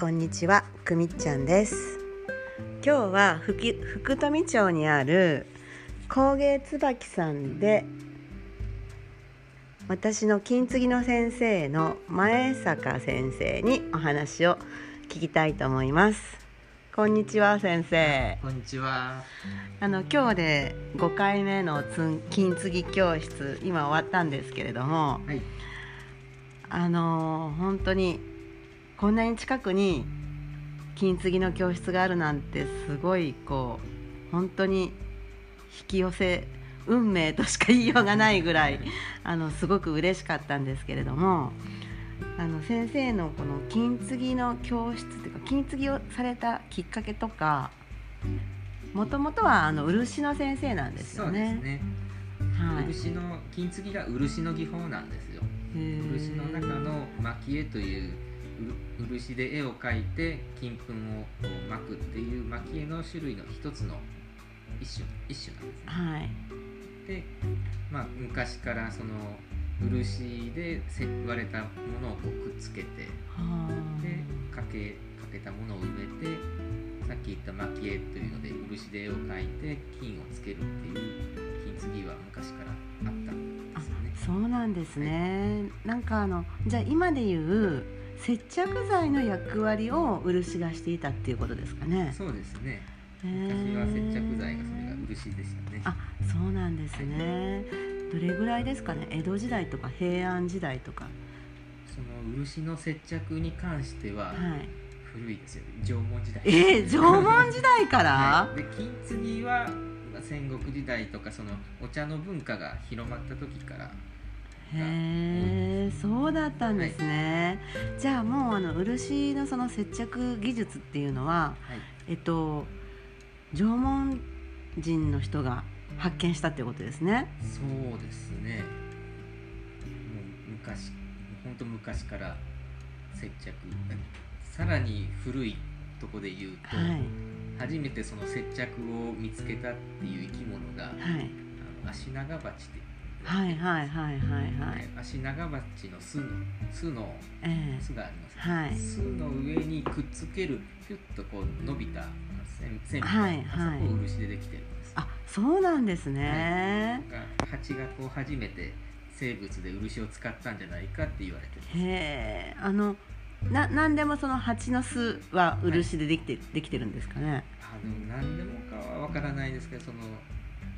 こんにちは、くみっちゃんです。今日は福福富町にある工芸椿さんで私の金継ぎの先生の前坂先生にお話を聞きたいと思います。こんにちは先生。こんにちは。あの今日で5回目のつ金継ぎ教室今終わったんですけれども、はい。あの本当にこんなに近くに金継ぎの教室があるなんてすごいこう本当に引き寄せ運命としか言いようがないぐらいあのすごく嬉しかったんですけれどもあの先生のこの金継ぎの教室というか金継ぎをされたきっかけとかもともとはあの漆の先生なんですそうでよね。すね。はい漆の金継ぎが漆の技法なんですよ。漆の中の蒔絵というう漆で絵を描いて金粉を巻くっていう蒔絵の種類の一つの一種一種なんですね。はいで、まあ昔からその漆でせ割れたものをこうくっつけてはでかけかけたものを埋めてさっき言った蒔絵というので漆で絵を描いて金をつけるっていう金継ぎは昔からあったんですよね。そうなんですね、なんかあのじゃあ今でいう接着剤の役割を漆がしていたっていうことですかねそうですね。昔は接着剤がそれが漆でしたね。あそうなんですねどれぐらいですかね江戸時代とか平安時代とかその漆の接着に関してははい古いですよ。縄文時代。えー、縄文時代から、はい、で金継ぎはまあ戦国時代とかそのお茶の文化が広まった時からへえそうだったんですね、じゃあもうあの漆のその接着技術っていうのははい。えっと縄文人の人が発見したっていうことですね。そうですね。もう昔本当昔から接着さらに古いとこで言うと、はい。初めてその接着を見つけたっていう生き物がはい。あのアシナガバチってはいはいはいはいはい。アシナガバチの巣の巣のええ。巣があります、はい。巣の上にくっつけるピュッとこう伸びた線線みたはいはい。あそこ漆でできてるんです。あそうなんですね、が蜂がこう初めて生物で漆を使ったんじゃないかって言われてるへえ。あのな何でもその蜂の巣は漆でできて,、できてるんですかね？あでも何でもかは分からないですけどその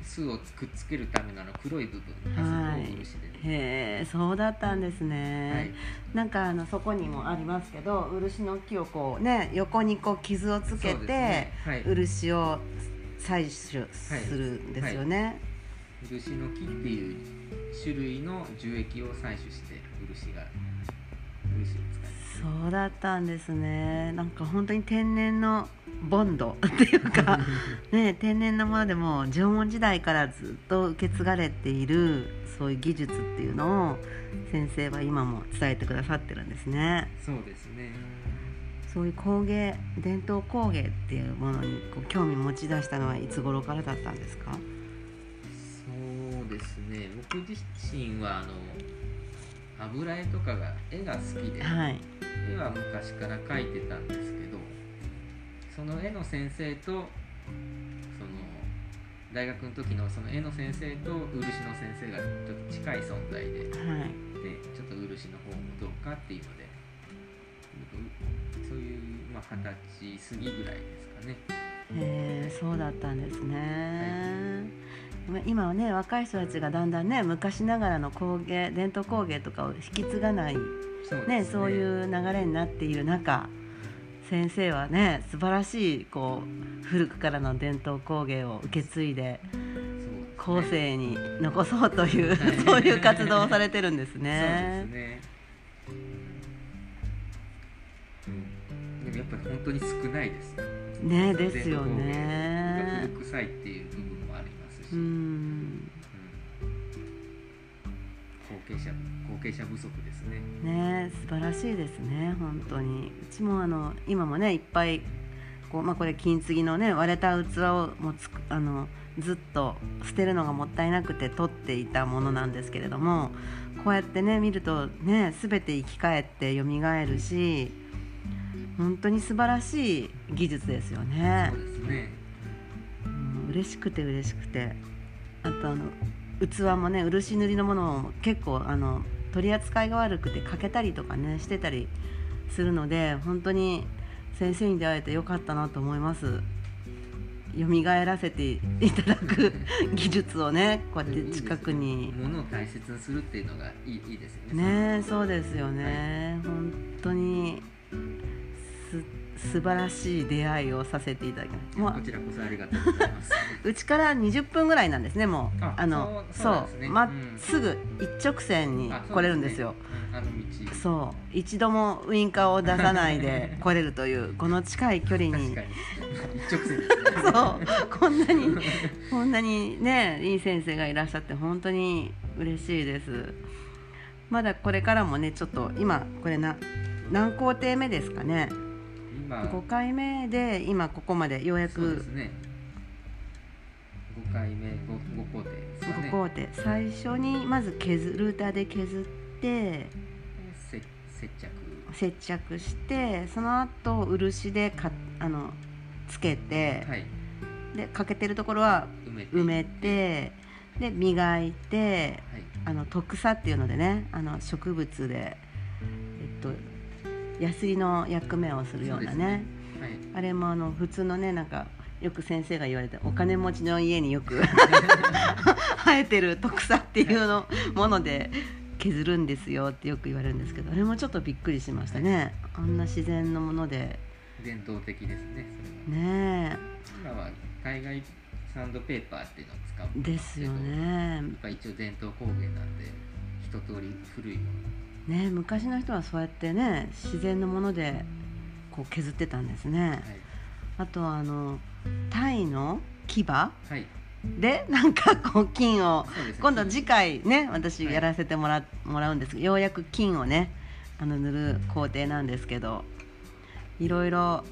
巣をくっつけるための黒い部分あそこを漆で、へえそうだったんですね、はい。なんかあのそこにもありますけど漆の木をこうね横にこう傷をつけて、ね。はい、漆を採取するんですよね、漆の木っていう種類の樹液を採取して漆がそうだったんですね。なんか本当に天然のボンド っていうかね天然のものでも縄文時代からずっと受け継がれているそういう技術っていうのを先生は今も伝えてくださってるんですね。そうですね。そういう工芸伝統工芸っていうものにこう興味持ち出したのはいつ頃からだったんですか？そうですね。僕自身はあの油絵とかが絵が好きで、はい。絵は昔から描いてたんですけどその絵の先生とその大学の時のその絵の先生と漆の先生がちょっと近い存在でではい。ちょっと漆の方もどうかっていうのでそういうまあ二十歳過ぎぐらいですかね。へえそうだったんですね、ま今はね若い人たちがだんだんね昔ながらの工芸伝統工芸とかを引き継がない、そうですね、そういう流れになっている中先生はね素晴らしいこう古くからの伝統工芸を受け継いで後世に残そうという、はい そういう活動をされてるんですそうねです。ね。うん、でもやっぱり本当に少ないですよ。ねですよね。古臭いっていうし、ううん。ん。後継者後継者不足ですね。ね素晴らしいですね本当に。うちもあの今もねいっぱいこう、まあ、これ金継ぎのね割れた器をもうつくあのずっと捨てるのがもったいなくて取っていたものなんですけれどもこうやってね見るとね全て生き返って蘇るし本当に素晴らしい技術ですよね。そう。ですね。うん嬉しくて嬉しくて。あとあの器もね漆塗りのものも結構あの取り扱いが悪くて欠けたりとかねしてたりするので本当に先生に出会えてよかったなと思います。蘇らせていただく 技術をねこうやって近くに。ものを大切にするっていうのがいいいいですよね。ねそうですよね、本当にす素晴らしい出会いをさせていただきます。もうこちらこそありがとうございます。うちから20分ぐらいなんですねもう。ああのそうね。まっうん。すぐ一直線にあ来れるんですよ。あの道。そう。一度もウインカーを出さないで 来れるというこの近い距離に。一直線ね。そう。こんなにこんなにねいい先生がいらっしゃって本当に嬉しいです。まだこれからもねちょっと今これな何工程目ですかね今。5回目で今ここまでようやく。そうですね。5回目 5, 5工程ですか5ね工程最初にまず削ルーターで削って。せ接着。接着してその後漆でかあのつけて、はい。で欠けてるところは埋めて埋めてで磨いてはい。あの特草っていうのでねあの植物でえっとヤスリの役目をするようなね。はい。あれもあの普通のねなんかよく先生が言われてお金持ちの家によく 生えてる特草っていうのもので削るんですよってよく言われるんですけどあれもちょっとびっくりしましたね。あんな自然のもので。伝統的ですねそれは。ね今は海外サンドペーパーっていうのを使うんえですよね。やっぱ一応伝統工芸なんで一通り古いものね昔の人はそうやってね自然のものでこう削ってたんですね。はい。あとはあのタイの牙はい。でなんかこう金をね今度次回ね私はい。やらせてもら,、もらうんですけどようやく金をねあの塗る工程なんですけどいろいろ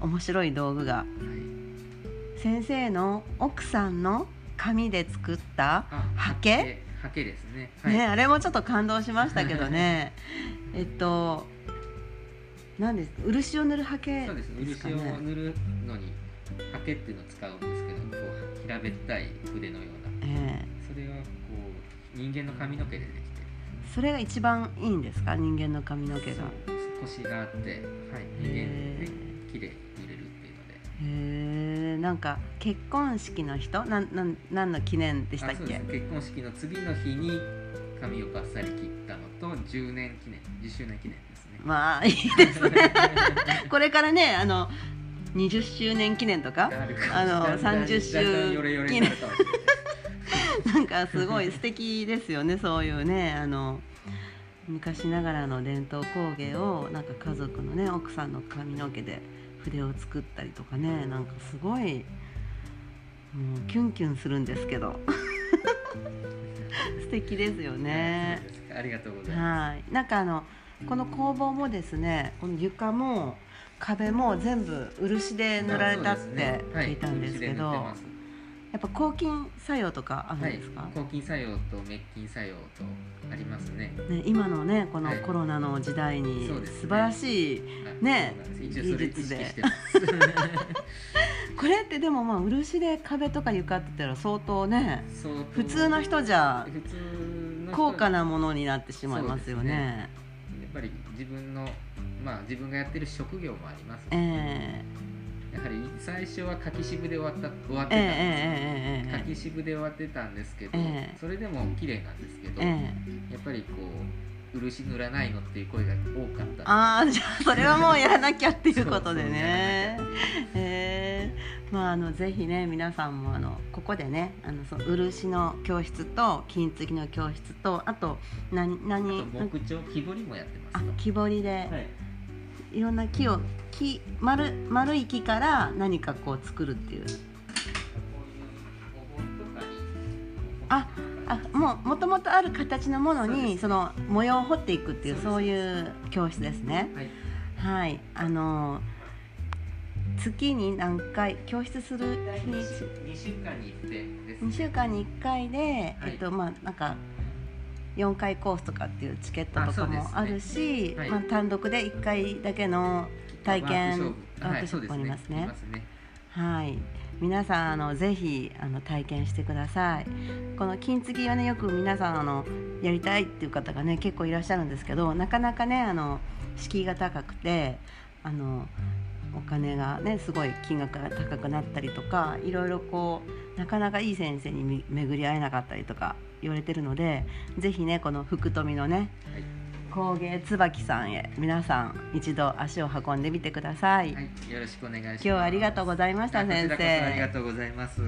面白い道具がはい。先生の奥さんの紙で作ったあハケハケですね。はい。ね、あれもちょっと感動しましたけどね。えっと何です漆を塗るハケそうです。漆をね塗るのにハケっていうのを使うんですけどこう平べったい筆のような。ええ。それはこう人間の髪の毛でできて。それが一番いいんですか？人間の髪の毛が。そう腰があって、はい、人間で綺麗に塗れるっていうので。へえなんか結婚式の人？なんなん何の記念でしたっけ？結婚式の次の日に髪をバッサリ切ったのと10年記念10周年記念ですね。まあいいですね。これからねあの20周年記念とか？あのだんだん30周だんだんヨレヨレになるかもしれない。なんかすごい素敵ですよねそういうねあの昔ながらの伝統工芸をなんか家族のね奥さんの髪の毛で筆を作ったりとかねなんかすごいもうキュンキュンするんですけど。素敵ですよね。ありがとうございまはい。なんかあのこの工房もですねこの床も壁も全部漆で塗られたって聞いたんですけど、やっぱ抗菌作用とかあるんはいですか、、抗菌作用と滅菌作用とありますね。ね、今のねこのはい。コロナの時代に素晴らしい、はい。ねそうなんです。一応それ意識技術で。これってでもまあ漆で壁とか床って言ったら相当ね普通の人じゃ普通高価なものになってしまいますよね。やっぱり自分のまあ自分がやってる職業もありますので、えやはり最初は柿渋で終わった終わってたんです、えーえー、柿渋で終わってたんですけど、それでも綺麗なんですけど、やっぱりこう漆塗らないのっていう声が多かった。ああじゃあそれはもうやらなきゃっていうことでね。えー、まああのぜひね皆さんもあのここでねあのその漆の教室と金継ぎの教室とあと何何木彫木彫りもやってます木彫りで、はい。いろんな木を木丸丸い木から何かこう作るっていう。ああもうもともとある形のものにその模様を彫っていくっていうそういう教室ですね。はい。はい。あの月に何回教室する日にち。2週間に1遍です、2週間に1回で、はい。えっとまあなんか4回コースとかっていうチケットとかもあるしはい。まあ、単独で1回だけの体験ワークショップワークショップありますね。はいね。はい。皆さんあのぜひあの体験してください。この金継ぎはねよく皆さんあのやりたいっていう方がね結構いらっしゃるんですけどなかなかねあの敷居が高くてあのお金がねすごい金額が高くなったりとかいろいろこうなかなかいい先生にみ巡り合えなかったりとか言われてるのでぜひねこの福富のねはい。工芸椿さんへ皆さん一度足を運んでみてください、はい、よろしくお願いします。今日はありがとうございました先生。ありがとうございます